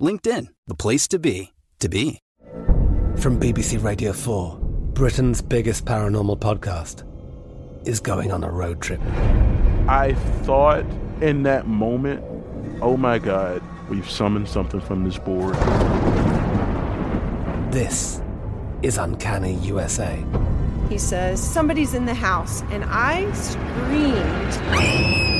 LinkedIn, the place to be, to be. From BBC Radio 4, Britain's biggest paranormal podcast is going on a road trip. I thought in that moment, oh my God, we've summoned something from this board. This is Uncanny USA. He says, Somebody's in the house, and I screamed.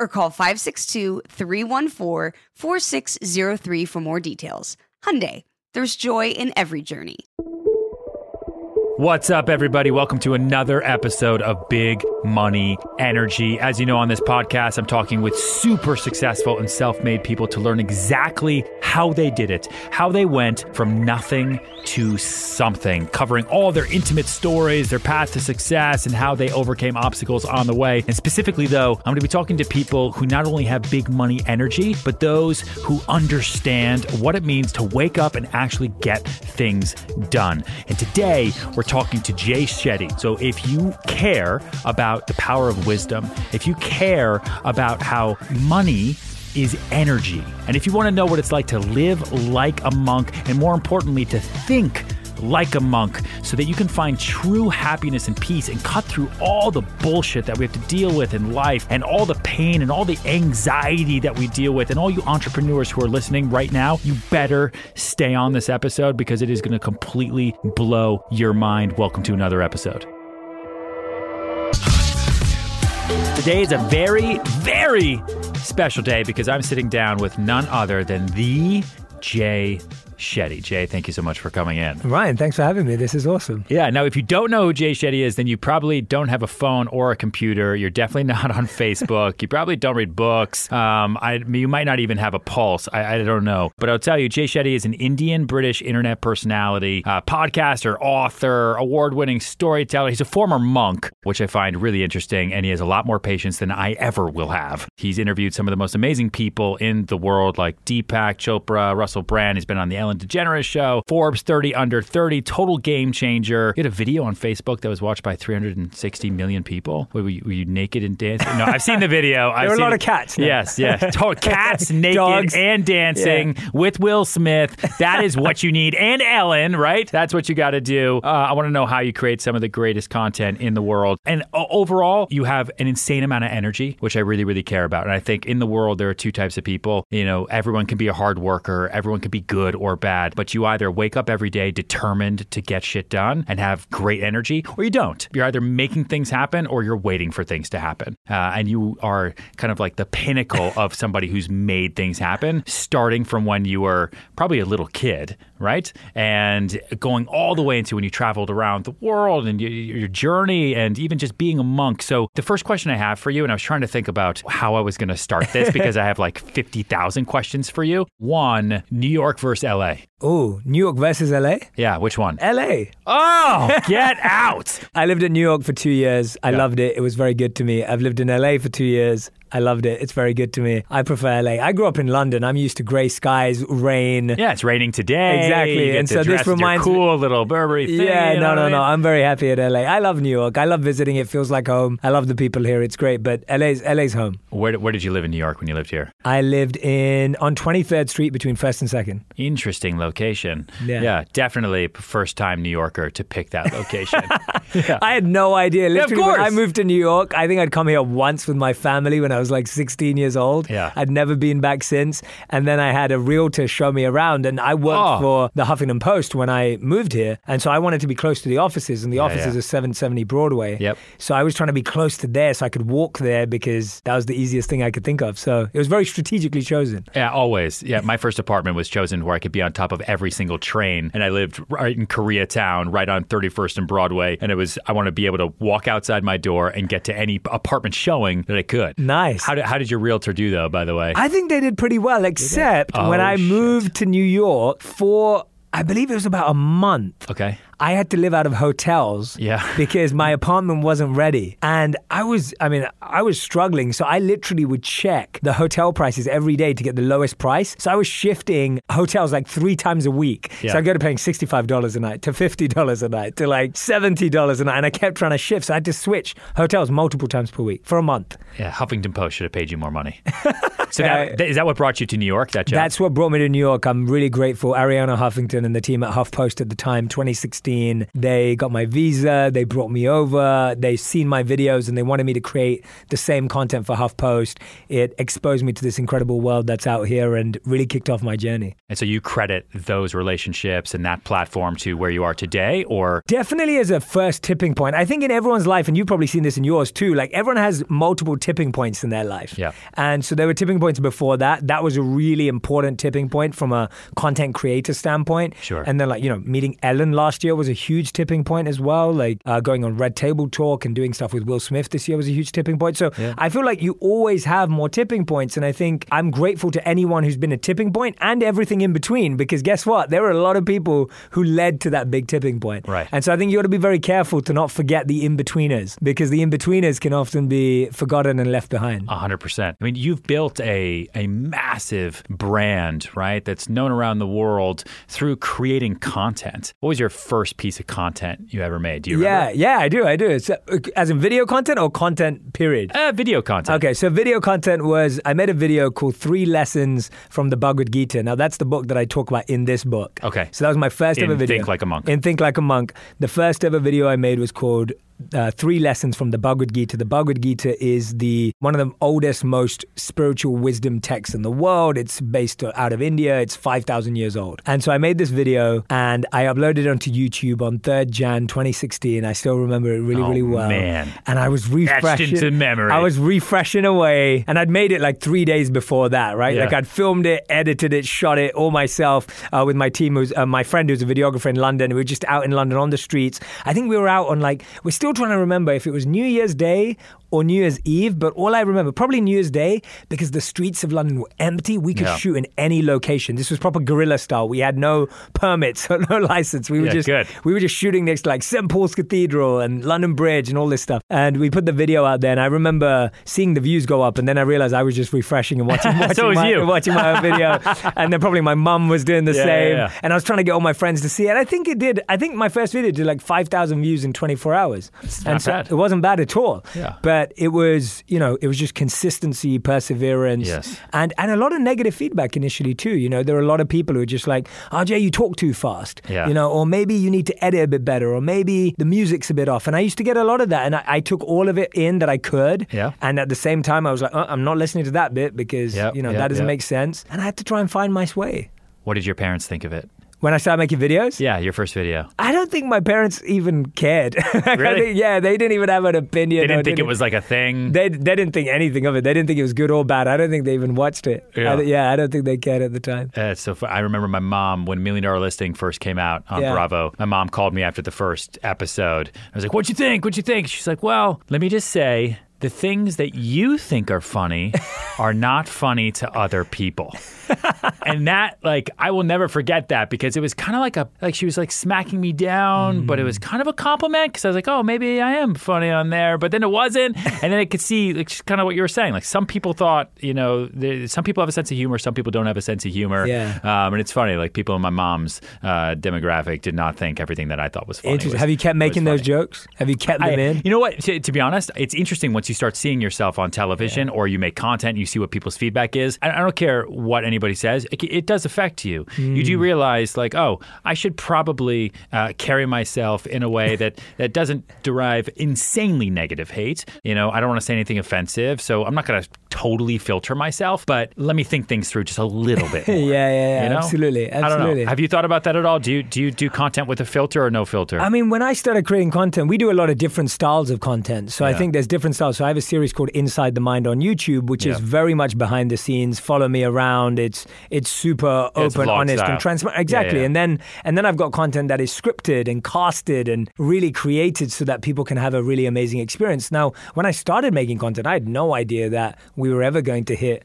or call 562-314-4603 for more details. Hyundai, there's joy in every journey. What's up, everybody? Welcome to another episode of Big Money Energy. As you know, on this podcast, I'm talking with super successful and self made people to learn exactly how they did it, how they went from nothing to something, covering all their intimate stories, their path to success, and how they overcame obstacles on the way. And specifically, though, I'm going to be talking to people who not only have big money energy, but those who understand what it means to wake up and actually get things done. And today, we're talking to Jay Shetty. So if you care about the power of wisdom, if you care about how money is energy, and if you want to know what it's like to live like a monk, and more importantly, to think like a monk so that you can find true happiness and peace and cut through all the bullshit that we have to deal with in life and all the pain and all the anxiety that we deal with. And all you entrepreneurs who are listening right now, you better stay on this episode because it is going to completely blow your mind. Welcome to another episode. Today is a very, very special day because I'm sitting down with none other than the Jay Shetty. Jay, thank you so much for coming in. Ryan, thanks for having me. This is awesome. Yeah. Now, if you don't know who Jay Shetty is, then you probably don't have a phone or a computer. You're definitely not on Facebook. you probably don't read books. Um, I, you might not even have a pulse. I, I, don't know. But I'll tell you, Jay Shetty is an Indian British internet personality, uh, podcaster, author, award winning storyteller. He's a former monk, which I find really interesting. And he has a lot more patience than I ever will have. He's interviewed some of the most amazing people in the world, like Deepak Chopra, Russell Brand. He's been on the Ellen DeGeneres show, Forbes 30 under 30, total game changer. You had a video on Facebook that was watched by 360 million people. Were you, were you naked and dancing? No, I've seen the video. there were a lot it. of cats. No. Yes, yes. cats naked Dogs. and dancing Yeah. with Will Smith. That is what you need. And Ellen, right? That's what you got to do. Uh, I want to know how you create some of the greatest content in the world. And o- overall, you have an insane amount of energy, which I really, really care about. And I think in the world, there are two types of people. You know, everyone can be a hard worker, everyone can be good or or bad, but you either wake up every day determined to get shit done and have great energy, or you don't. You're either making things happen or you're waiting for things to happen. Uh, and you are kind of like the pinnacle of somebody who's made things happen, starting from when you were probably a little kid, right? And going all the way into when you traveled around the world and your, your journey and even just being a monk. So, the first question I have for you, and I was trying to think about how I was going to start this because I have like 50,000 questions for you. One, New York versus LA. Oh, New York versus LA? Yeah, which one? LA. Oh, get out. I lived in New York for two years. I Yeah. loved it. It was very good to me. I've lived in LA for two years. I loved it. It's very good to me. I prefer LA. I grew up in London. I'm used to grey skies, rain. Yeah, it's raining today. Exactly, and so this with your reminds me- cool little Burberry thing. Yeah, no, no, I no. I'm very happy at LA. I love New York. I love visiting. It feels like home. I love the people here. It's great. But LA's LA's home. Where, where did you live in New York when you lived here? I lived in on 23rd Street between First and Second. Interesting location. Yeah. yeah definitely first time New Yorker to pick that location. I had no idea. of Literally, when I moved to New York, I think I'd come here once with my family when I was like 16 years old. Yeah. I'd never been back since. And then I had a realtor show me around, and I worked Oh. for the Huffington Post when I moved here. And so I wanted to be close to the offices, and the offices yeah. are 770 Broadway. Yep. So I was trying to be close to there so I could walk there because that was the easiest thing I could think of. So it was very strategically chosen. yeah, always. Yeah, my first apartment was chosen where I could be on top of every single train, and I lived right in Koreatown, right on 31st and Broadway. And it was I want to be able to walk outside my door and get to any apartment showing that I could. Nice. How did, how did your realtor do though? By the way, I think they did pretty well, except Oh, when I shit. moved to New York for, I believe it was about a month. okay. I had to live out of hotels Yeah. because my apartment wasn't ready. And I was, I mean, I was struggling. So I literally would check the hotel prices every day to get the lowest price. So I was shifting hotels like three times a week. Yeah. So I go to paying $65 a night to $50 a night to like $70 a night. And I kept trying to shift. So I had to switch hotels multiple times per week for a month. Yeah, Huffington Post should have paid you more money. so that, uh, is that what brought you to New York? That job? That's what brought me to New York. I'm really grateful. Arianna Huffington and the team at HuffPost at the time, 2016, they got my visa. They brought me over. They seen my videos and they wanted me to create the same content for HuffPost. It exposed me to this incredible world that's out here and really kicked off my journey. and so you credit those relationships and that platform to where you are today, or Definitely as a first tipping point. I think in everyone's life, and you've probably seen this in yours too, like everyone has multiple tipping points in their life. Yeah. And so there were tipping points before that. That was a really important tipping point from a content creator standpoint. Sure. And then, like, you know, meeting Ellen last year was a huge tipping point as well. Like uh, going on Red Table Talk and doing stuff with Will Smith this year was a huge tipping point. So I feel like you always have more tipping points. And I think I'm grateful to anyone who's been a tipping point and everything in between because guess what? There are a lot of people who led to that big tipping point. Right. And so I think you got to be very careful to not forget the in betweeners because the in betweeners can often be forgotten and left behind. Hundred percent. I mean, you've built a a massive brand, right? That's known around the world through creating content. What was your first piece of content you ever made? Do you Yeah, remember? yeah, I do. I do. It's, uh, as in video content or content, period? Uh, video content. Okay, so video content was I made a video called Three Lessons from the Bhagavad Gita. Now that's the book that I talk about in this book. Okay. So that was my first In ever video. In Think Like a Monk. In Think Like a Monk. The first ever video I made was called uh, Three Lessons from the Bhagavad Gita. The Bhagavad Gita is the one of the oldest, most spiritual wisdom texts in the world. It's based out of India. It's 5,000 years old. And so I made this video and I uploaded it onto YouTube on 3rd Jan 2016. I still remember it really, Oh, really well. man. And I was refreshing. into memory. I was refreshing away, and I'd made it like three days before that, right? Yeah. Like I'd filmed it, edited it, shot it all myself uh, with my team, who's uh, my friend who's a videographer in London. We were just out in London on the streets. I think we were out on like we're still trying to remember if it was New Year's Day or New Year's Eve, but all I remember probably New Year's Day because the streets of London were empty. We could Yeah. shoot in any location. This was proper guerrilla style. We had no permits or no license. We were Yeah, just good. we were just shooting next to like St. Paul's Cathedral and London Bridge and all this stuff. And we put the video out there, and I remember seeing the views go up, and then I realized I was just refreshing and watching, watching, So my, you. watching my own video. and then probably my mum was doing the Yeah, same. And I was trying to get all my friends to see it. I think it did. I think my first video did like 5,000 views in 24 hours. And so bad. it wasn't bad at all. Yeah. But it was, you know, it was just consistency, perseverance, Yes. and and a lot of negative feedback initially too. You know, there are a lot of people who are just like, "RJ, you talk too fast," Yeah. you know, or maybe you need to edit a bit better, or maybe the music's a bit off. And I used to get a lot of that, and I, I took all of it in that I could. Yeah. And at the same time, I was like, uh, "I'm not listening to that bit because Yep, you know yep, that doesn't yep. make sense," and I had to try and find my way. What did your parents think of it? When I started making videos? Yeah, your first video. I don't think my parents even cared. Really? think- yeah, they didn't even have an opinion. They didn't think it was like a thing. They, they didn't think anything of it. They didn't think it was good or bad. I don't think they even watched it. Yeah. I, yeah, I don't think they cared at the time. Uh, so fu- I remember my mom when Million Dollar Listing first came out on Yeah. Bravo. My mom called me after the first episode. I was like, "What'd you think? What'd you think?" She's like, "Well, let me just say." The things that you think are funny are not funny to other people. and that like I will never forget that because it was kind of like a like she was like smacking me down, but it was kind of a compliment because I was like, oh, maybe I am funny on there, but then it wasn't, and then I could see like just kind of what you were saying. Like some people thought, you know, there- some people have a sense of humor, some people don't have a sense of humor. Yeah. Um, and it's funny, like people in my mom's uh, demographic did not think everything that I thought was funny. Interesting. was- Have you kept making those jokes? Have you kept them I- in? You know what? To, to be honest, it's interesting once you start seeing yourself on television or you make content, you see what people's feedback is. I, I don't care what anybody says; it, it does affect you. You do realize, like, oh, I should probably uh, carry myself in a way that that doesn't derive insanely negative hate. You know, I don't want to say anything offensive, so I'm not going to totally filter myself. But let me think things through just a little bit. More, Yeah, yeah, yeah, you know? absolutely, I don't absolutely. know. Have you thought about that at all? Do you do you do content with a filter or no filter? I mean, when I started creating content, we do a lot of different styles of content. So I think there's different styles. So I have a series called Inside the Mind on YouTube, which is very much behind the scenes. Follow me around. It's it's super It's open, vlog honest, style. and transparent. Yeah, Exactly. yeah. And then and then I've got content that is scripted and casted and really created so that people can have a really amazing experience. Now, when I started making content, I had no idea that we were ever going to hit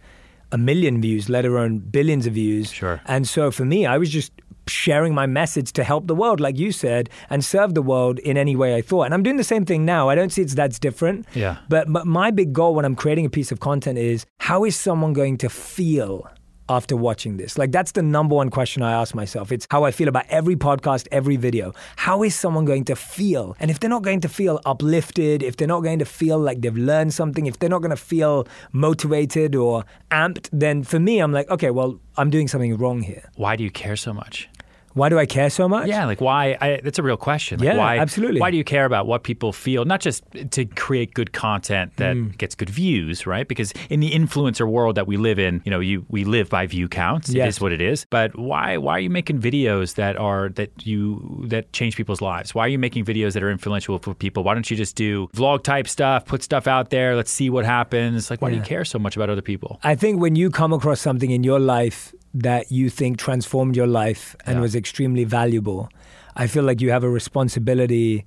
a million views, let alone billions of views. Sure. And so for me, I was just sharing my message to help the world, like you said, and serve the world in any way I thought. And I'm doing the same thing now. I don't see it's that's different. Yeah. But but my big goal when I'm creating a piece of content is how is someone going to feel after watching this? Like that's the number one question I ask myself. It's how I feel about every podcast, every video. How is someone going to feel? And if they're not going to feel uplifted, if they're not going to feel like they've learned something, if they're not going to feel motivated or amped, then for me, I'm like, okay, well, I'm doing something wrong here. Why do you care so much? Why do I care so much? Yeah, like why? I, that's a real question. Like Yeah, why, absolutely. Why do you care about what people feel? Not just to create good content that Mm. gets good views, right? Because in the influencer world that we live in, you know, you we live by view counts. It Yes. is what it is. But why? Why are you making videos that are that you that change people's lives? Why are you making videos that are influential for people? Why don't you just do vlog type stuff? Put stuff out there. Let's see what happens. Like, why do you care so much about other people? I think when you come across something in your life that you think transformed your life and Yeah. was extremely valuable, I feel like you have a responsibility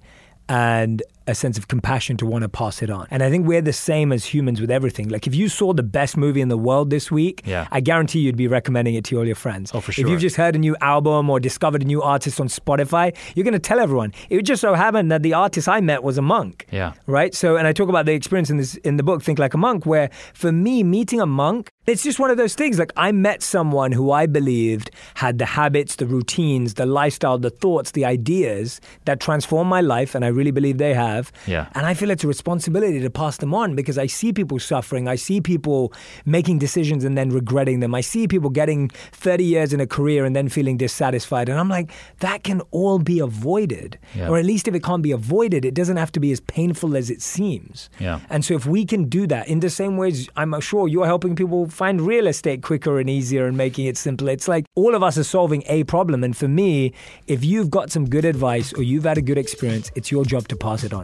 and a sense of compassion to want to pass it on. And I think we're the same as humans with everything. Like if you saw the best movie in the world this week, Yeah. I guarantee you'd be recommending it to all your friends. Oh, for sure. If you've just heard a new album or discovered a new artist on Spotify, you're going to tell everyone. It just so happened that the artist I met was a monk Yeah. right? So, and I talk about the experience in this in the book, Think Like a Monk, where for me, meeting a monk, it's just one of those things. Like I met someone who I believed had the habits, the routines, the lifestyle, the thoughts, the ideas that transform my life, and I really believe they have. Yeah. And I feel it's a responsibility to pass them on because I see people suffering. I see people making decisions and then regretting them. I see people getting 30 years in a career and then feeling dissatisfied. And I'm like, that can all be avoided. Yeah. Or at least if it can't be avoided, it doesn't have to be as painful as it seems. Yeah. And so if we can do that in the same ways, I'm sure you're helping people find real estate quicker and easier and making it simpler. It's like all of us are solving a problem. And for me, if you've got some good advice or you've had a good experience, it's your job to pass it on.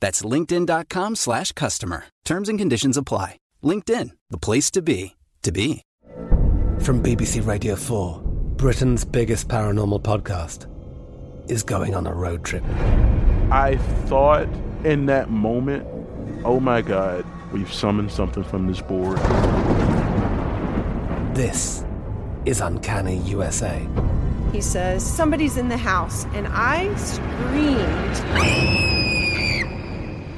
That's linkedin.com slash customer. Terms and conditions apply. LinkedIn, the place to be, to be. From BBC Radio 4, Britain's biggest paranormal podcast is going on a road trip. I thought in that moment, oh my God, we've summoned something from this board. This is Uncanny USA. He says, Somebody's in the house. And I screamed.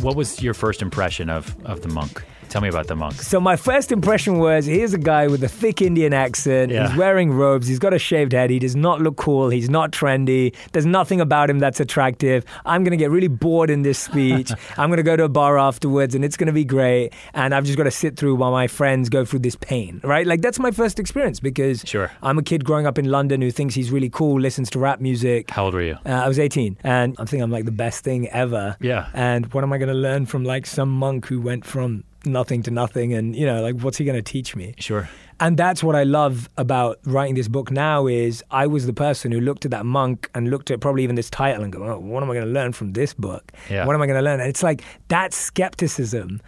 What was your first impression of, of the monk? Tell me about the monk. So my first impression was here's a guy with a thick Indian accent. Yeah. He's wearing robes. He's got a shaved head. He does not look cool. He's not trendy. There's nothing about him that's attractive. I'm going to get really bored in this speech. I'm going to go to a bar afterwards and it's going to be great. And I've just got to sit through while my friends go through this pain, right? Like that's my first experience because Sure. I'm a kid growing up in London who thinks he's really cool, listens to rap music. How old were you? Uh, I was 18, and I think I'm like the best thing ever. Yeah. And what am I going to learn from like some monk who went from nothing to nothing? And you know, like what's he going to teach me? Sure. And that's what I love about writing this book now is I was the person who looked at that monk and looked at probably even this title and go, oh, what am I going to learn from this book? Yeah. What am I going to learn? And it's like that skepticism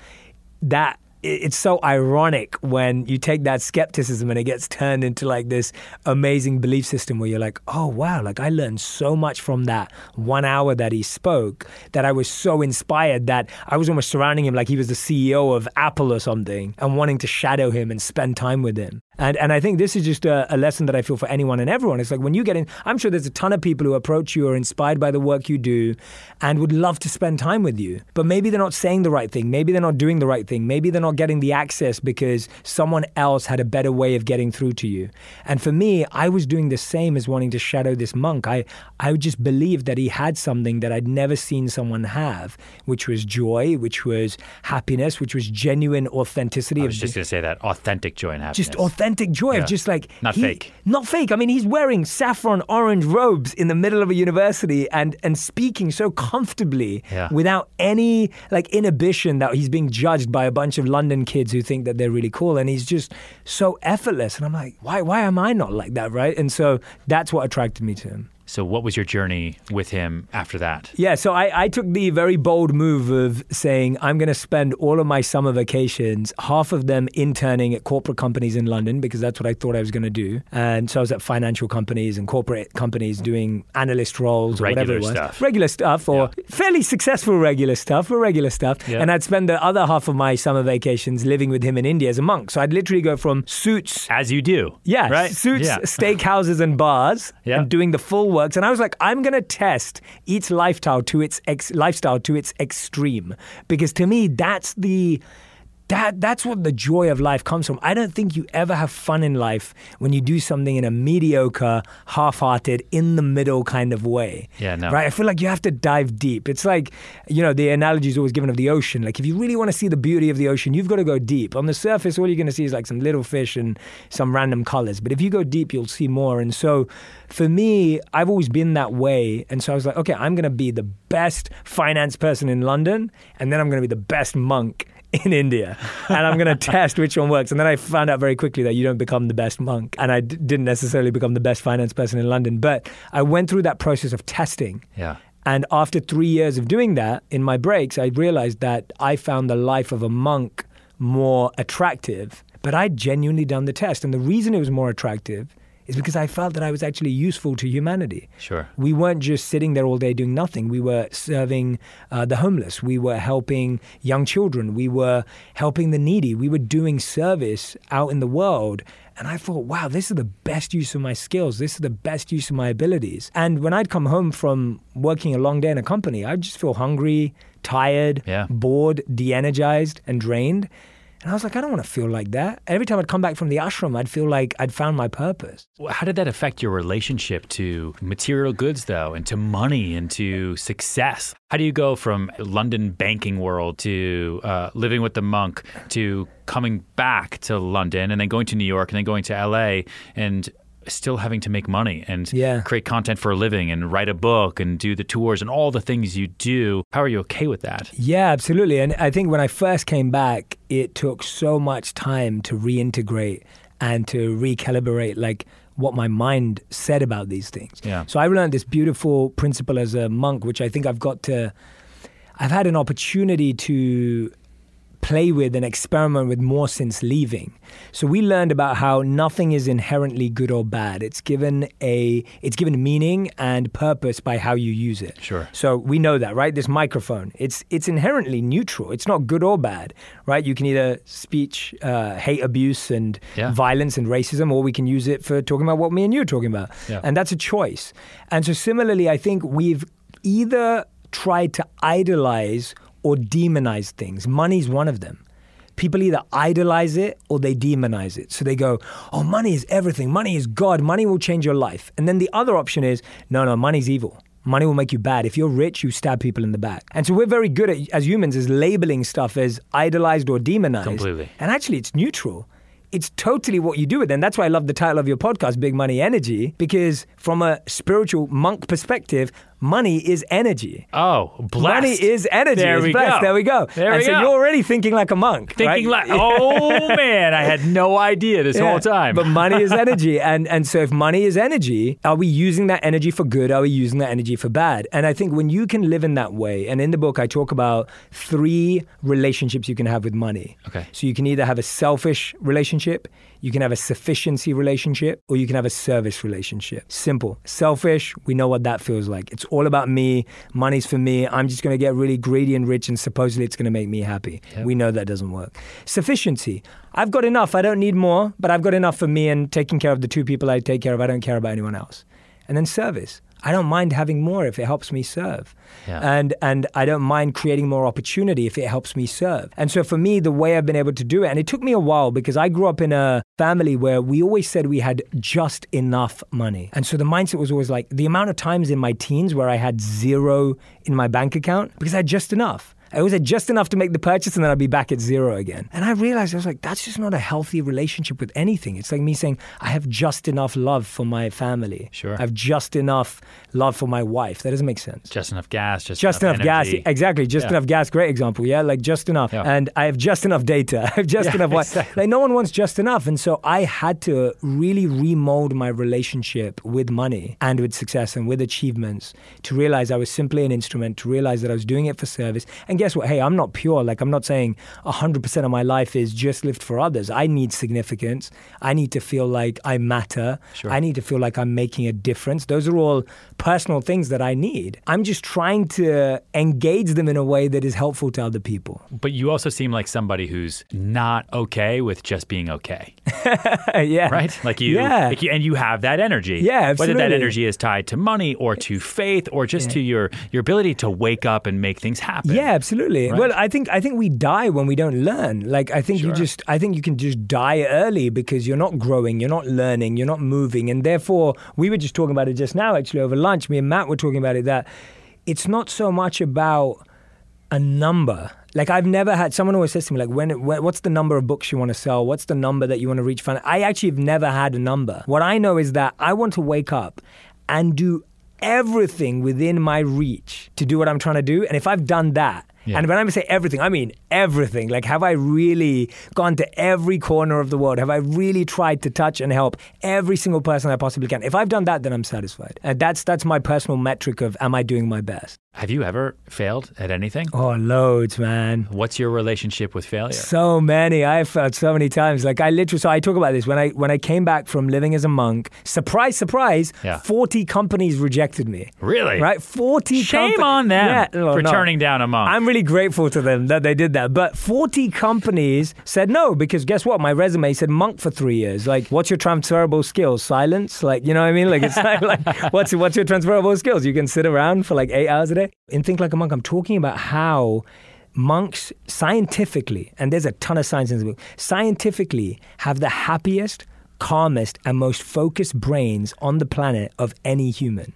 that it's so ironic when you take that skepticism and it gets turned into like this amazing belief system where you're like, oh wow, like I learned so much from that one hour that he spoke that I was so inspired that I was almost surrounding him like he was the CEO of Apple or something and wanting to shadow him and spend time with him. And and I think this is just a, a lesson that I feel for anyone and everyone. It's like when you get in, I'm sure there's a ton of people who approach you or inspired by the work you do and would love to spend time with you. But maybe they're not saying the right thing. Maybe they're not doing the right thing. Maybe they're not getting the access because someone else had a better way of getting through to you. And for me, I was doing the same as wanting to shadow this monk. I, I just believed that he had something that I'd never seen someone have, which was joy, which was happiness, which was genuine authenticity I of was just going to say that authentic joy and happiness. just authentic joy Yeah. of just like Not he- fake. not fake. I mean, he's wearing saffron orange robes in the middle of a university and and speaking so comfortably Yeah. without any like inhibition that he's being judged by a bunch of London kids who think that they're really cool, and he's just so effortless. And I'm like, why why am I not like that, right? And so that's what attracted me to him. So, what was your journey with him after that? Yeah, so I, I took the very bold move of saying I'm going to spend all of my summer vacations, half of them interning at corporate companies in London because that's what I thought I was going to do. And so I was at financial companies and corporate companies doing analyst roles or whatever Regular it was. stuff. Regular stuff or fairly successful regular stuff, but regular stuff. Yeah. And I'd spend the other half of my summer vacations living with him in India as a monk. So I'd literally go from suits As you do. yeah, Right? suits, Yeah. steakhouses, and bars, Yeah. and doing the full works. And I was like, I'm gonna test each lifestyle to its ex- lifestyle to its extreme, because to me, that's the that that's what the joy of life comes from. I don't think you ever have fun in life when you do something in a mediocre, half-hearted, in the middle kind of way. Yeah, no. Right? I feel like you have to dive deep. It's like, you know, the analogy is always given of the ocean. Like if you really want to see the beauty of the ocean, you've got to go deep. On the surface, all you're going to see is like some little fish and some random colors. But if you go deep, you'll see more. And so for me, I've always been that way. And so I was like, okay, I'm going to be the best finance person in London, and then I'm going to be the best monk in India, and I'm going to test which one works. And then I found out very quickly that you don't become the best monk, and I d- didn't necessarily become the best finance person in London. But I went through that process of testing. Yeah. And after three years of doing that, in my breaks, I realized that I found the life of a monk more attractive. But I'd genuinely done the test. And the reason it was more attractive is because I felt that I was actually useful to humanity. Sure. We weren't just sitting there all day doing nothing. We were serving uh, the homeless. We were helping young children. We were helping the needy. We were doing service out in the world. And I thought, wow, this is the best use of my skills. This is the best use of my abilities. And when I'd come home from working a long day in a company, I'd just feel hungry, tired, Yeah. bored, de energized, and drained. And I was like, I don't want to feel like that. Every time I'd come back from the ashram, I'd feel like I'd found my purpose. How did that affect your relationship to material goods, though, and to money and to success? How do you go from London banking world to uh, living with the monk to coming back to London and then going to New York and then going to LA and still having to make money and Yeah. create content for a living and write a book and do the tours and all the things you do? How are you okay with that? Yeah, absolutely. And I think when I first came back, it took so much time to reintegrate and to recalibrate like what my mind said about these things. Yeah. So I learned this beautiful principle as a monk, which I think I've got to I've had an opportunity to play with and experiment with more since leaving. So we learned about how nothing is inherently good or bad. It's given a it's given meaning and purpose by how you use it. Sure. So we know that, right? This microphone, it's it's inherently neutral. It's not good or bad, right? You can either speech, uh, hate abuse, and Yeah. violence and racism, or we can use it for talking about what me and you are talking about. Yeah. And that's a choice. And so similarly, I think we've either tried to idolize or demonize things. Money's one of them. People either idolize it or they demonize it. So they go, oh, money is everything. Money is God. Money will change your life. And then the other option is, no, no, money's evil. Money will make you bad. If you're rich, you stab people in the back. And so we're very good at, as humans, as labeling stuff as idolized or demonized. Completely. And actually, it's neutral. It's totally what you do with it. And that's why I love the title of your podcast, Big Money Energy, because from a spiritual monk perspective, money is energy. Oh, blessed. Money is energy. There It's we blessed. go. There we go. There and we so go. you're already thinking like a monk. Thinking right? like, oh man, I had no idea this Yeah. whole time. But money is energy. And and so if money is energy, are we using that energy for good? Are we using that energy for bad? And I think when you can live in that way, and in the book I talk about three relationships you can have with money. Okay. So you can either have a selfish relationship, you can have a sufficiency relationship, or you can have a service relationship. Simple. Selfish, we know what that feels like. It's all about me. Money's for me. I'm just going to get really greedy and rich, and supposedly it's going to make me happy. We know that doesn't work. Sufficiency. I've got enough. I don't need more, but I've got enough for me and taking care of the two people I take care of. I don't care about anyone else. And then service. I don't mind having more if it helps me serve. Yeah. And and I don't mind creating more opportunity if it helps me serve. And so for me, the way I've been able to do it, and it took me a while because I grew up in a family where we always said we had just enough money. And so the mindset was always like the amount of times in my teens where I had zero in my bank account because I had just enough. I always had just enough to make the purchase and then I'd be back at zero again. And I realized I was like, that's just not a healthy relationship with anything. It's like me saying, I have just enough love for my family. Sure. I have just enough love for my wife. That doesn't make sense. just enough gas, just, Just enough, gas. Exactly. Just Yeah. enough gas. Great example. Yeah. Like just enough. Yeah. And I have just enough data. I have just Yeah, enough. Exactly. Like no one wants just enough. And so I had to really remold my relationship with money and with success and with achievements to realize I was simply an instrument, to realize that I was doing it for service. And guess what? Hey, I'm not pure. Like I'm not saying 100% of my life is just lived for others. I need significance. I need to feel like I matter. Sure. I need to feel like I'm making a difference. Those are all personal things that I need. I'm just trying to engage them in a way that is helpful to other people. But you also seem like somebody who's not okay with just being okay, yeah. right? Like you, Yeah. like you and you have that energy. Yeah, Whether that energy is tied to money or to faith or just to your your ability to wake up and make things happen. Yeah, Absolutely. Right. Well, I think I think we die when we don't learn. Like I think you just I think you can just die early because you're not growing, you're not learning, you're not moving, and therefore we were just talking about it just now. Actually, over lunch, me and Matt were talking about it that it's not so much about a number. Like I've never had someone always says to me like when, when what's the number of books you want to sell? What's the number that you want to reach? Fin- I actually have never had a number. What I know is that I want to wake up and do everything within my reach to do what I'm trying to do. And if I've done that, Yeah. and when I say everything, I mean everything. Like, have I really gone to every corner of the world? Have I really tried to touch and help every single person I possibly can? If I've done that, then I'm satisfied. And that's that's my personal metric of am I doing my best? Have you ever failed at anything? Oh, loads, man. What's your relationship with failure? So many. I've failed so many times. Like I literally. So I talk about this when I when I came back from living as a monk. Surprise, surprise. Yeah. Forty companies rejected me. Really? Right. Forty. Shame compa- on them Yeah, for no. turning down a monk. I'm really grateful to them that they did that. But 40 companies said no because guess what? My resume said monk for three years. Like, what's your transferable skills? Silence? Like, you know what I mean? Like, it's like what's what's your transferable skills? You can sit around for like eight hours a day. and Think Like a Monk, I'm talking about how monks scientifically, and there's a ton of science in this book, scientifically have the happiest, calmest, and most focused brains on the planet of any human.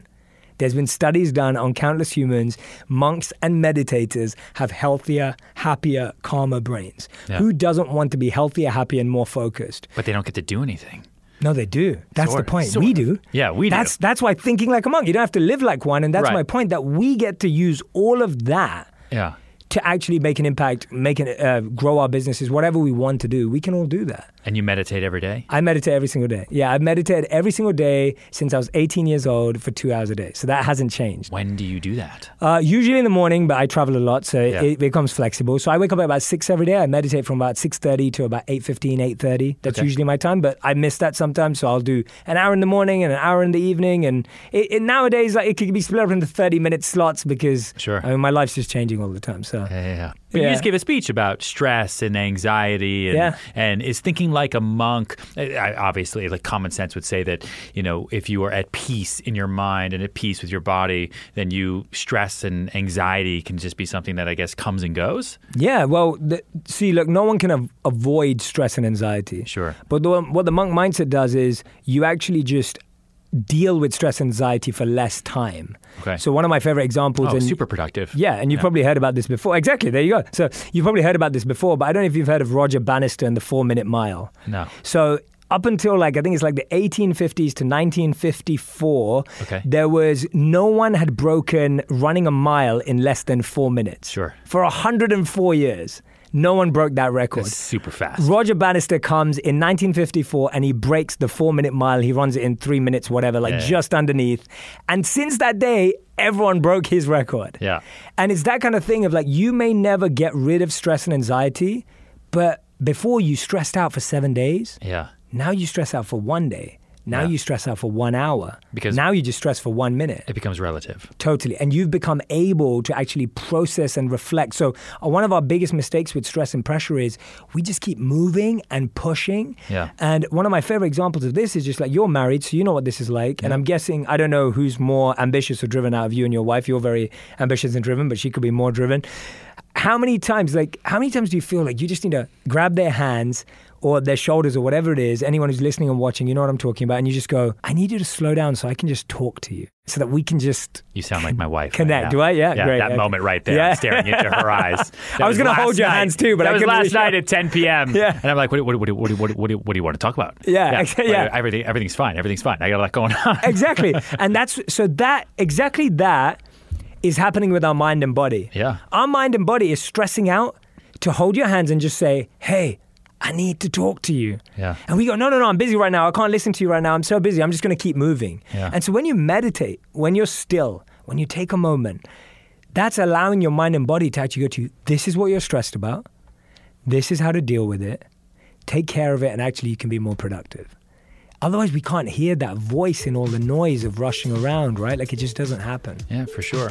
There's been studies done on countless humans. Monks and meditators have healthier, happier, calmer brains. Yeah. Who doesn't want to be healthier, happier, and more focused? but they don't get to do anything. No, they do. That's Sort the point. sort we do. Yeah, we do. That's that's why thinking like a monk. You don't have to live like one, and that's Right. my point. That we get to use all of that Yeah. To actually make an impact, make it, uh, grow our businesses, whatever we want to do. We can all do that. And you meditate every day? I meditate every single day. Yeah, I've meditated every single day since I was 18 years old for two hours a day. So that hasn't changed. When do you do that? Uh, usually in the morning, but I travel a lot, so Yeah. it becomes flexible. So I wake up at about six every day. I meditate from about 6.30 to about 8.15, 8.30. That's Okay. usually my time, but I miss that sometimes. So I'll do an hour in the morning and an hour in the evening. And it, it, nowadays, like, it could be split up into 30-minute slots because Sure. I mean, my life's just changing all the time. So Yeah, yeah, yeah. But you just gave a speech about stress and anxiety, and, Yeah. and is thinking like a monk. I- I- Obviously, like common sense would say that you know if you are at peace in your mind and at peace with your body, then you stress and anxiety can just be something that I guess comes and goes. Yeah, well, the, see, look, no one can av- avoid stress and anxiety. Sure. But the, what the monk mindset does is you actually just deal with stress and anxiety for less time. Okay. So one of my favorite examples. Oh, in, super productive. Yeah, and you've probably heard about this before. Exactly. There you go. So you've probably heard about this before, but I don't know if you've heard of Roger Bannister and the Four Minute Mile. No. So up until like I think it's like the 1850s to 1954, Okay. there was no one had broken running a mile in less than four minutes. Sure. For 104 years, no one broke that record. That's super fast. Roger Bannister comes in 1954 and he breaks the four minute mile. He runs it in three minutes, whatever, like Yeah. just underneath. And since that day, everyone broke his record. Yeah. And it's that kind of thing of like, you may never get rid of stress and anxiety, but before you stressed out for seven days, Yeah. now you stress out for one day. Now Yeah. you stress out for one hour. Because- now you just stress for one minute. It becomes relative. Totally. And you've become able to actually process and reflect. So, uh, one of our biggest mistakes with stress and pressure is we just keep moving and pushing. Yeah. And one of my favorite examples of this is just like you're married, so you know what this is like. And I'm guessing, I don't know who's more ambitious or driven out of you and your wife. You're very ambitious and driven, but she could be more driven. How many times, like, how many times do you feel like you just need to grab their hands or their shoulders or whatever it is, anyone who's listening and watching, you know what I'm talking about, and you just go, I need you to slow down so I can just talk to you so that we can just You sound like my wife. Connect, now. do I? Yeah, yeah great, That okay. moment right there, Yeah. Staring into her eyes. I was gonna hold your night. hands too, but that I was last really- night at 10 p.m. Yeah. and I'm like, what, do- what, what, what, what, what, what do you want to talk about? Yeah, but yeah. Everything, everything's fine. Everything's fine. I got a lot going on. exactly. And that's so that exactly that is happening with our mind and body. Yeah. Our mind and body is stressing out to hold your hands and just say, "Hey, I need to talk to you." Yeah. And we go, "No, no, no, I'm busy right now. I can't listen to you right now. I'm so busy. I'm just going to keep moving." Yeah. And so when you meditate, when you're still, when you take a moment, that's allowing your mind and body to actually go to, "This is what you're stressed about. This is how to deal with it. Take care of it and actually you can be more productive." Otherwise, we can't hear that voice in all the noise of rushing around, right? Like it just doesn't happen. yeah, for sure.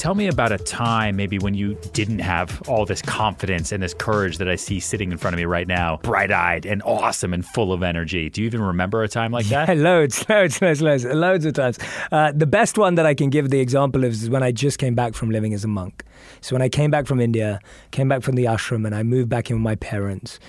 Tell me about a time maybe when you didn't have all this confidence and this courage that I see sitting in front of me right now, bright eyed and awesome and full of energy. Do you even remember a time like that? Yeah, loads, loads, loads, loads, loads of times. Uh, the best one that I can give the example of is when I just came back from living as a monk. So when I came back from India, came back from the ashram, and I moved back in with my parents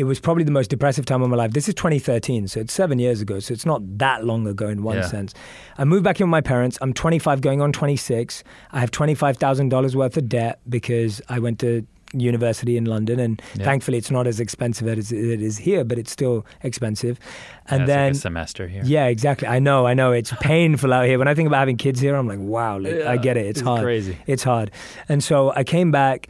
it was probably the most depressive time of my life. This is 2013, so it's seven years ago, so it's not that long ago in one Yeah. sense. I moved back in with my parents. I'm 25, going on 26. I have $25,000 worth of debt because I went to university in London, and Yeah. thankfully it's not as expensive as it is here, but it's still expensive. And Yeah, it's like then a semester here. yeah, exactly. I know, I know. It's painful out here. When I think about having kids here, I'm like, wow, like, I get it. It's, it's hard. crazy. It's hard. And so I came back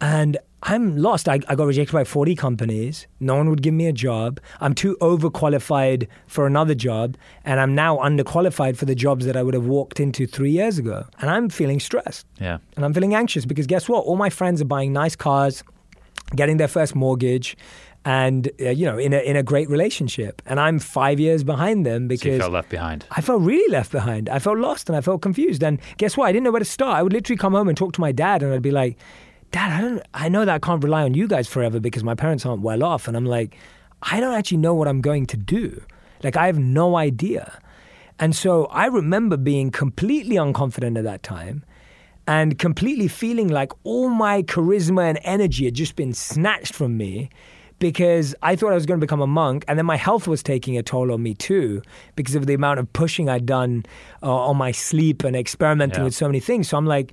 and I'm lost. I, I got rejected by 40 companies. No one would give me a job. I'm too overqualified for another job. And I'm now underqualified for the jobs that I would have walked into three years ago. And I'm feeling stressed. Yeah. And I'm feeling anxious because guess what? All my friends are buying nice cars, getting their first mortgage, and uh, you know, in a in a great relationship. And I'm five years behind them So because you felt left behind. I felt really left behind. I felt lost and I felt confused. And guess what? I didn't know where to start. I would literally come home and talk to my dad, and I'd be like, "Dad, I don't. I know that I can't rely on you guys forever because my parents aren't well off." And I'm like, "I don't actually know what I'm going to do. Like, I have no idea." And so I remember being completely unconfident at that time and completely feeling like all my charisma and energy had just been snatched from me because I thought I was going to become a monk, and then my health was taking a toll on me too because of the amount of pushing I'd done uh, on my sleep and experimenting Yeah. with so many things. So I'm like,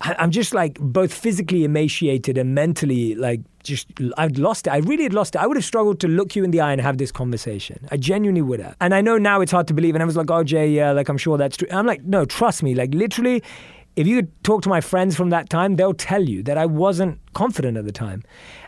I'm just like both physically emaciated and mentally like just I'd lost it. I really had lost it. I would have struggled to look you in the eye and have this conversation. I genuinely would have. And I know now it's hard to believe. And I was like, oh Jay, yeah, like I'm sure that's true. I'm like, no, trust me. Like literally, if you talk to my friends from that time, they'll tell you that I wasn't confident at the time.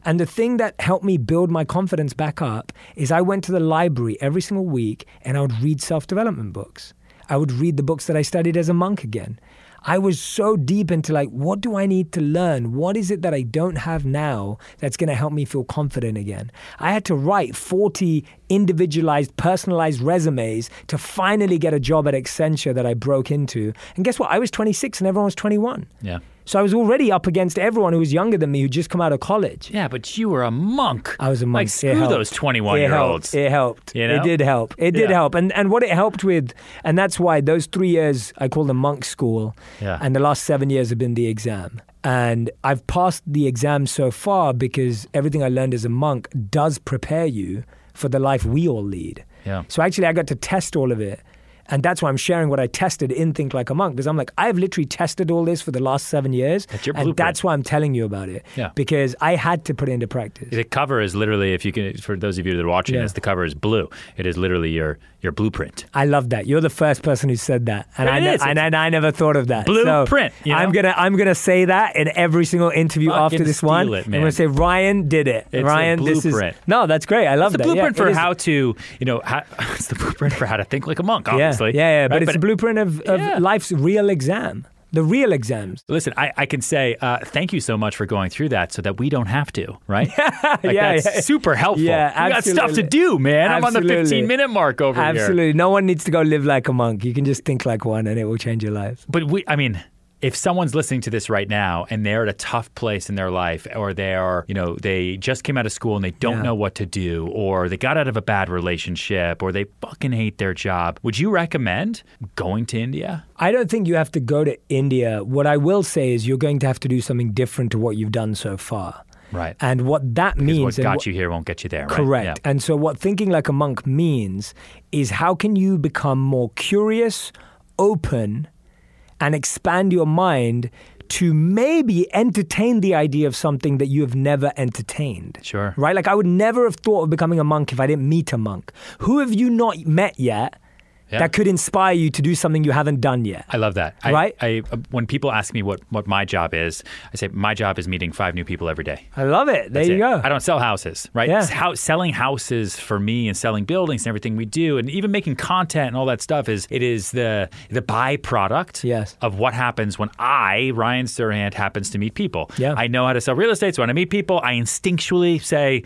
And the thing that helped me build my confidence back up is I went to the library every single week and I would read self development books. I would read the books that I studied as a monk again. I was so deep into like, what do I need to learn? What is it that I don't have now that's going to help me feel confident again? I had to write 40 individualized, personalized resumes to finally get a job at Accenture that I broke into. And guess what? I was 26 and everyone was 21. Yeah. So I was already up against everyone who was younger than me who just come out of college. Yeah, but you were a monk. I was a monk. Like, It screw helped. those 21 It year helped. olds. It helped. You know? It did help. It did Yeah. help. And and what it helped with, and that's why those three years I call them monk school. Yeah. And the last seven years have been the exam. And I've passed the exam so far because everything I learned as a monk does prepare you for the life we all lead. Yeah. So actually, I got to test all of it. And that's why I'm sharing what I tested in Think Like a Monk because I'm like, I've literally tested all this for the last seven years. That's your and blueprint. that's why I'm telling you about it. Yeah. Because I had to put it into practice. The cover is literally, if you can, for those of you that are watching Yeah. this, the cover is blue. It is literally your your blueprint. I love that. You're the first person who said that, and It I ne- and, and I never thought of that. Blueprint, So you know? I'm gonna I'm gonna say that in every single interview Fucking after this one. it, I'm gonna say Ryan did it. It's a Ryan, this is no, that's great. I love It's the blueprint Yeah, for how to, you know, how, it's the blueprint for how to think like a monk, Yeah, obviously. yeah, yeah. But right? it's the blueprint of, of Yeah. life's real exam, the real exams. Listen, I, I can say uh, thank you so much for going through that so that we don't have to, right? Like, Yeah, that's yeah. super helpful. Yeah, we got stuff to do, man. I'm on the 15 minute mark over here. Absolutely, no one needs to go live like a monk. You can just think like one, and it will change your life. But we, I mean, if someone's listening to this right now and they're at a tough place in their life, or they are, you know, they just came out of school and they don't Yeah. know what to do, or they got out of a bad relationship, or they fucking hate their job, would you recommend going to India? I don't think you have to go to India. What I will say is you're going to have to do something different to what you've done so far. Right. And what that Because means what got what- you here won't get you there, right? Correct. Yeah. And so, what thinking like a monk means is how can you become more curious, open, and expand your mind to maybe entertain the idea of something that you have never entertained. Sure. Right? Like, I would never have thought of becoming a monk if I didn't meet a monk. Who have you not met yet? Yeah. That could inspire you to do something you haven't done yet. I love that. Right? I, uh, when people ask me what, what my job is, I say my job is meeting five new people every day. I love it. There That's you it. go. I don't sell houses, right? Yeah. How, selling houses for me and selling buildings and everything we do, and even making content and all that stuff is it is the the byproduct Yes. of what happens when I Ryan Serhant happens to meet people. Yeah. I know how to sell real estate, so when I meet people, I instinctually say.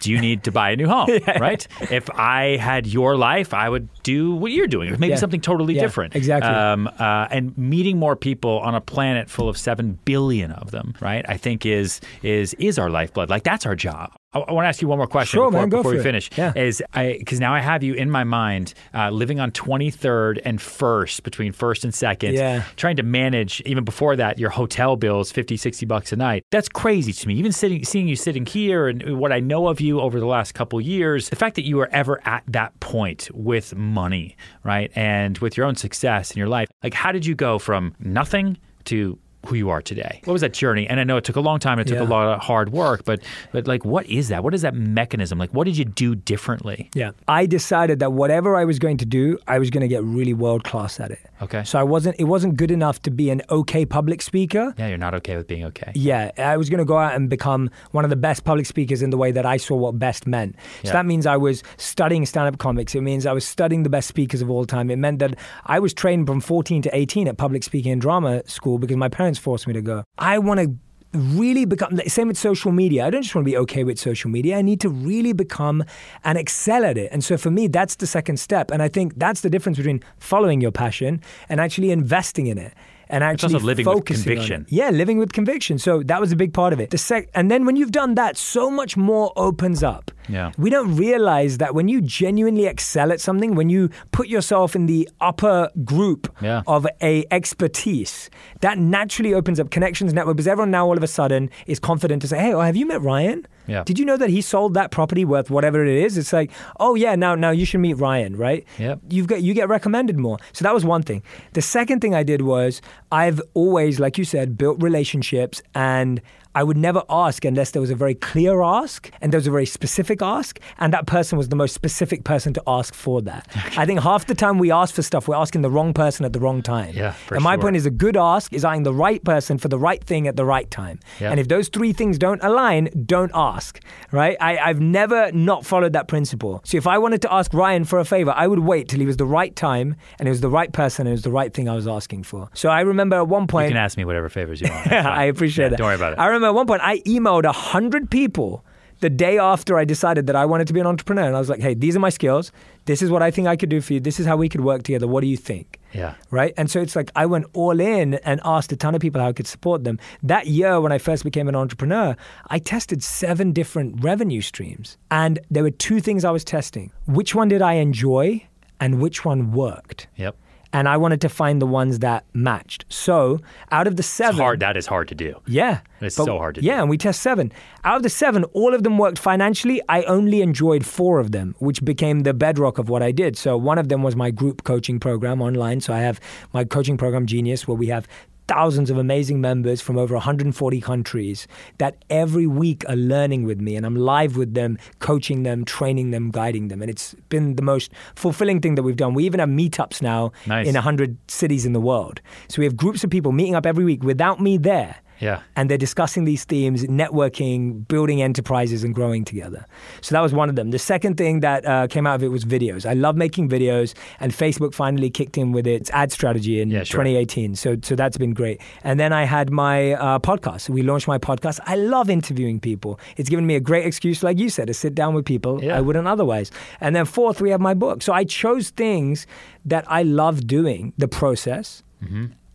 Do you need to buy a new home? Right? If I had your life, I would do what you're doing, or maybe Yeah. something totally Yeah, different. exactly. Um, uh, and meeting more people on a planet full of seven billion of them, right? I think is is is our lifeblood. Like that's our job. I, I want to ask you one more question Sure, before, man, before we finish. Yeah. Is I because now I have you in my mind, uh, living on 23rd and First, between First and Second. Yeah. Trying to manage even before that your hotel bills, 50, 60 bucks a night. That's crazy to me. Even sitting, seeing you sitting here and what I know of you over the last couple years, the fact that you were ever at that point with money, right, and with your own success in your life, like how did you go from nothing to who you are today. What was that journey? And I know it took a long time. It took Yeah. a lot of hard work, but but like, what is that? What is that mechanism? Like, what did you do differently? Yeah. I decided that whatever I was going to do, I was going to get really world class at it. Okay. So I wasn't it wasn't good enough to be an okay public speaker. Yeah, you're not okay with being okay. Yeah, I was going to go out and become one of the best public speakers in the way that I saw what best meant. So Yeah. that means I was studying stand up comics. It means I was studying the best speakers of all time. It meant that I was trained from 14 to 18 at public speaking and drama school because my parents forced me to go. I want to really become same with social media. I don't just want to be okay with social media. I need to really become and excel at it. And so for me that's the second step and I think that's the difference between following your passion and actually investing in it. And It's actually also living with focusing on it. conviction. Yeah, living with conviction. So that was a big part of it. The sec- and then when you've done that, so much more opens up. Yeah. We don't realize that when you genuinely excel at something, when you put yourself in the upper group Yeah. of a expertise, that naturally opens up connections, network, because everyone now all of a sudden is confident to say, "Hey, oh, have you met Ryan? Yeah. Did you know that he sold that property worth whatever it is?" It's like, "Oh yeah, now now you should meet Ryan, right?" Yep. You've got you get recommended more. So that was one thing. The second thing I did was I've always, like you said, built relationships and I would never ask unless there was a very clear ask and there was a very specific ask, and that person was the most specific person to ask for that. I think half the time we ask for stuff, we're asking the wrong person at the wrong time. Yeah, for and my sure. point is a good ask is asking the right person for the right thing at the right time. Yeah. And if those three things don't align, don't ask. Right? I, I've never not followed that principle. So if I wanted to ask Ryan for a favor, I would wait till he was the right time and it was the right person and it was the right thing I was asking for. So I remember at one point. You can ask me whatever favors you want. I appreciate Yeah, that. Don't worry about it. I remember at one point I emailed a hundred people the day after I decided that I wanted to be an entrepreneur, and I was like, "Hey, these are my skills. This is what I think I could do for you. This is how we could work together. What do you think?" Yeah. Right. And so it's like I went all in and asked a ton of people how I could support them. That year, when I first became an entrepreneur, I tested seven different revenue streams. And there were two things I was testing which one did I enjoy and which one worked? Yep. And I wanted to find the ones that matched. So out of the seven. It's hard. That is hard to do. Yeah. It's But- so hard to do. Yeah, do. and we test seven. Out of the seven, all of them worked financially. I only enjoyed four of them, which became the bedrock of what I did. So one of them was my group coaching program online. So I have my coaching program Genius, where we have thousands of amazing members from over 140 countries that every week are learning with me and I'm live with them, coaching them, training them, guiding them. And it's been the most fulfilling thing that we've done. We even have meetups now Nice. in 100 cities in the world. So we have groups of people meeting up every week without me there Yeah. and they're discussing these themes, networking, building enterprises, and growing together. So that was one of them. The second thing that uh, came out of it was videos. I love making videos, and Facebook finally kicked in with its ad strategy in Yeah, sure. 2018. So, so that's been great. And then I had my uh, podcast. We launched my podcast. I love interviewing people. It's given me a great excuse, like you said, to sit down with people Yeah. I wouldn't otherwise. And then fourth, we have my book. So I chose things that I love doing, the process,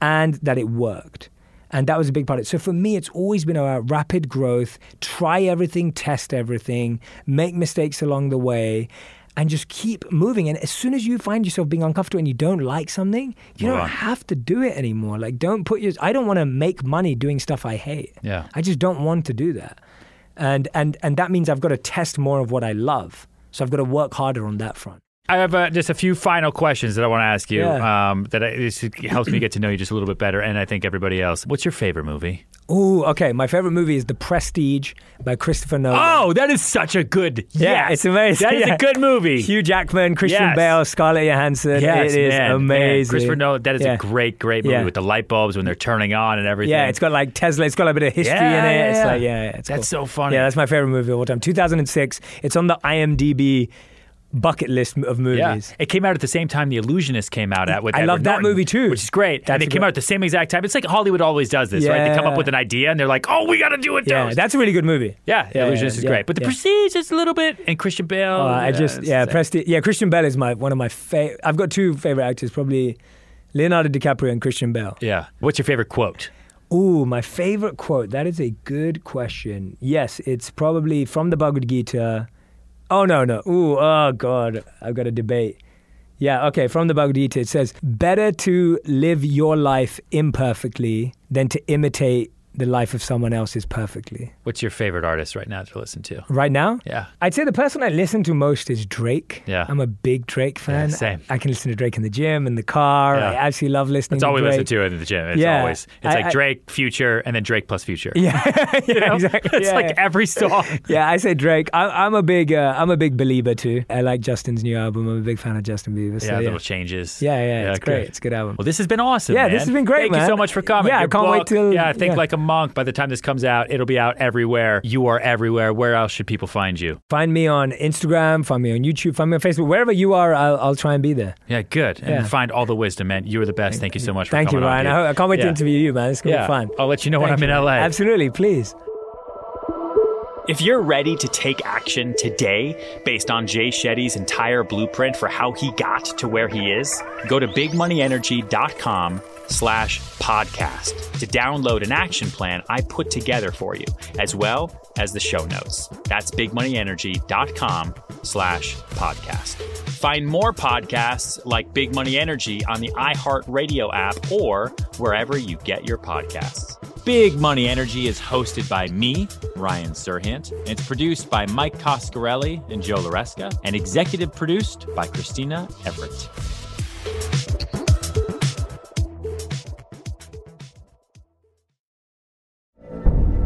and that it worked. And that was a big part of it. So for me, it's always been about rapid growth, try everything, test everything, make mistakes along the way, and just keep moving. And as soon as you find yourself being uncomfortable and you don't like something, you Move don't have to do it anymore. Like, don't put your, I don't want to make money doing stuff I hate. Yeah. I just don't want to do that. And, and, and that means I've got to test more of what I love. So I've got to work harder on that front. I have uh, just a few final questions that I want to ask you. Yeah. Um, that I, this helps me get to know you just a little bit better, and I think everybody else. What's your favorite movie? Ooh, okay. My favorite movie is The Prestige by Christopher Nolan. Oh, that is such a good. Yeah, yes. it's amazing. That is Yeah. a good movie. Hugh Jackman, Christian Yes. Bale, Scarlett Johansson. Yes, it is man, man. amazing. Christopher Nolan. That is Yeah. a great, great movie with the light bulbs when they're turning on and everything. Yeah, it's got like Tesla. It's got a bit of history in it. yeah, It's yeah. like yeah, yeah, it's That's cool. so funny. Yeah, that's my favorite movie of all time. 2006. It's on the IMDb bucket list of Yeah. movies. It came out at the same time The Illusionist came out at with I Edward love that Norton, movie too. which is great. That's and they a came out at the same exact time. It's like Hollywood always does this, right? They come up with an idea and they're like, "Oh, we got to do it." Yeah, those." that's a really good movie. yeah, Yeah, Illusionist yeah, is yeah, great, but The yeah. Prestige is a little bit, and Christian Bale. Oh, I just yeah, Prestige. Yeah, Christian Bale is my one of my favorite. I've got two favorite actors, probably Leonardo DiCaprio and Christian Bale. Yeah. What's your favorite quote? Ooh, my favorite quote. That is a good question. Yes, it's probably from the Bhagavad Gita. Oh no, no. Ooh, oh god, I've got a debate. Yeah, okay, from the Bhagavad Gita it says, "Better to live your life imperfectly than to imitate the life of someone else's perfectly." What's your favorite artist right now to listen to? Right now? Yeah. I'd say the person I listen to most is Drake. Yeah. I'm a big Drake fan. Yeah, same. I, I can listen to Drake in the gym, in the car. Yeah. I absolutely love listening That's to all we Drake. listen to in the gym. It's Yeah. always it's I- like I- Drake, Future, and then Drake plus Future. Yeah, yeah, You know? exactly. It's Yeah, like every song. Yeah, I say Drake. I, I'm a big, uh, I'm a big believer too. I like Justin's new album. I'm a big fan of Justin Bieber. So yeah, little changes. yeah, yeah, it's good. great. It's a good album. Well, this has been awesome. Yeah, man. this has been great, Thank you so much for coming. Yeah, I can't wait book, till- Yeah, I think like a monk. By the time this comes out, it'll be out everywhere. You are everywhere. Where else should people find you? Find me on Instagram. Find me on YouTube. Find me on Facebook. Wherever you are, I'll, I'll try and be there. Yeah, good. And Yeah. find all the wisdom, man. You are the best. Thank you so much for Thank you, coming on, Ryan. I, hope- I can't wait to interview you, man. It's gonna Yeah. be fun. I'll let you know when Thank I'm in LA. man. Absolutely, please. If you're ready to take action today based on Jay Shetty's entire blueprint for how he got to where he is, go to bigmoneyenergy.com slash podcast to download an action plan I put together for you, as well as the show notes. That's bigmoneyenergy.com slash podcast. Find more podcasts like Big Money Energy on the iHeartRadio app or wherever you get your podcasts. Big Money Energy is hosted by me, Ryan Serhant, and it's produced by Mike Coscarelli and Joe Loresca, and executive produced by Christina Everett.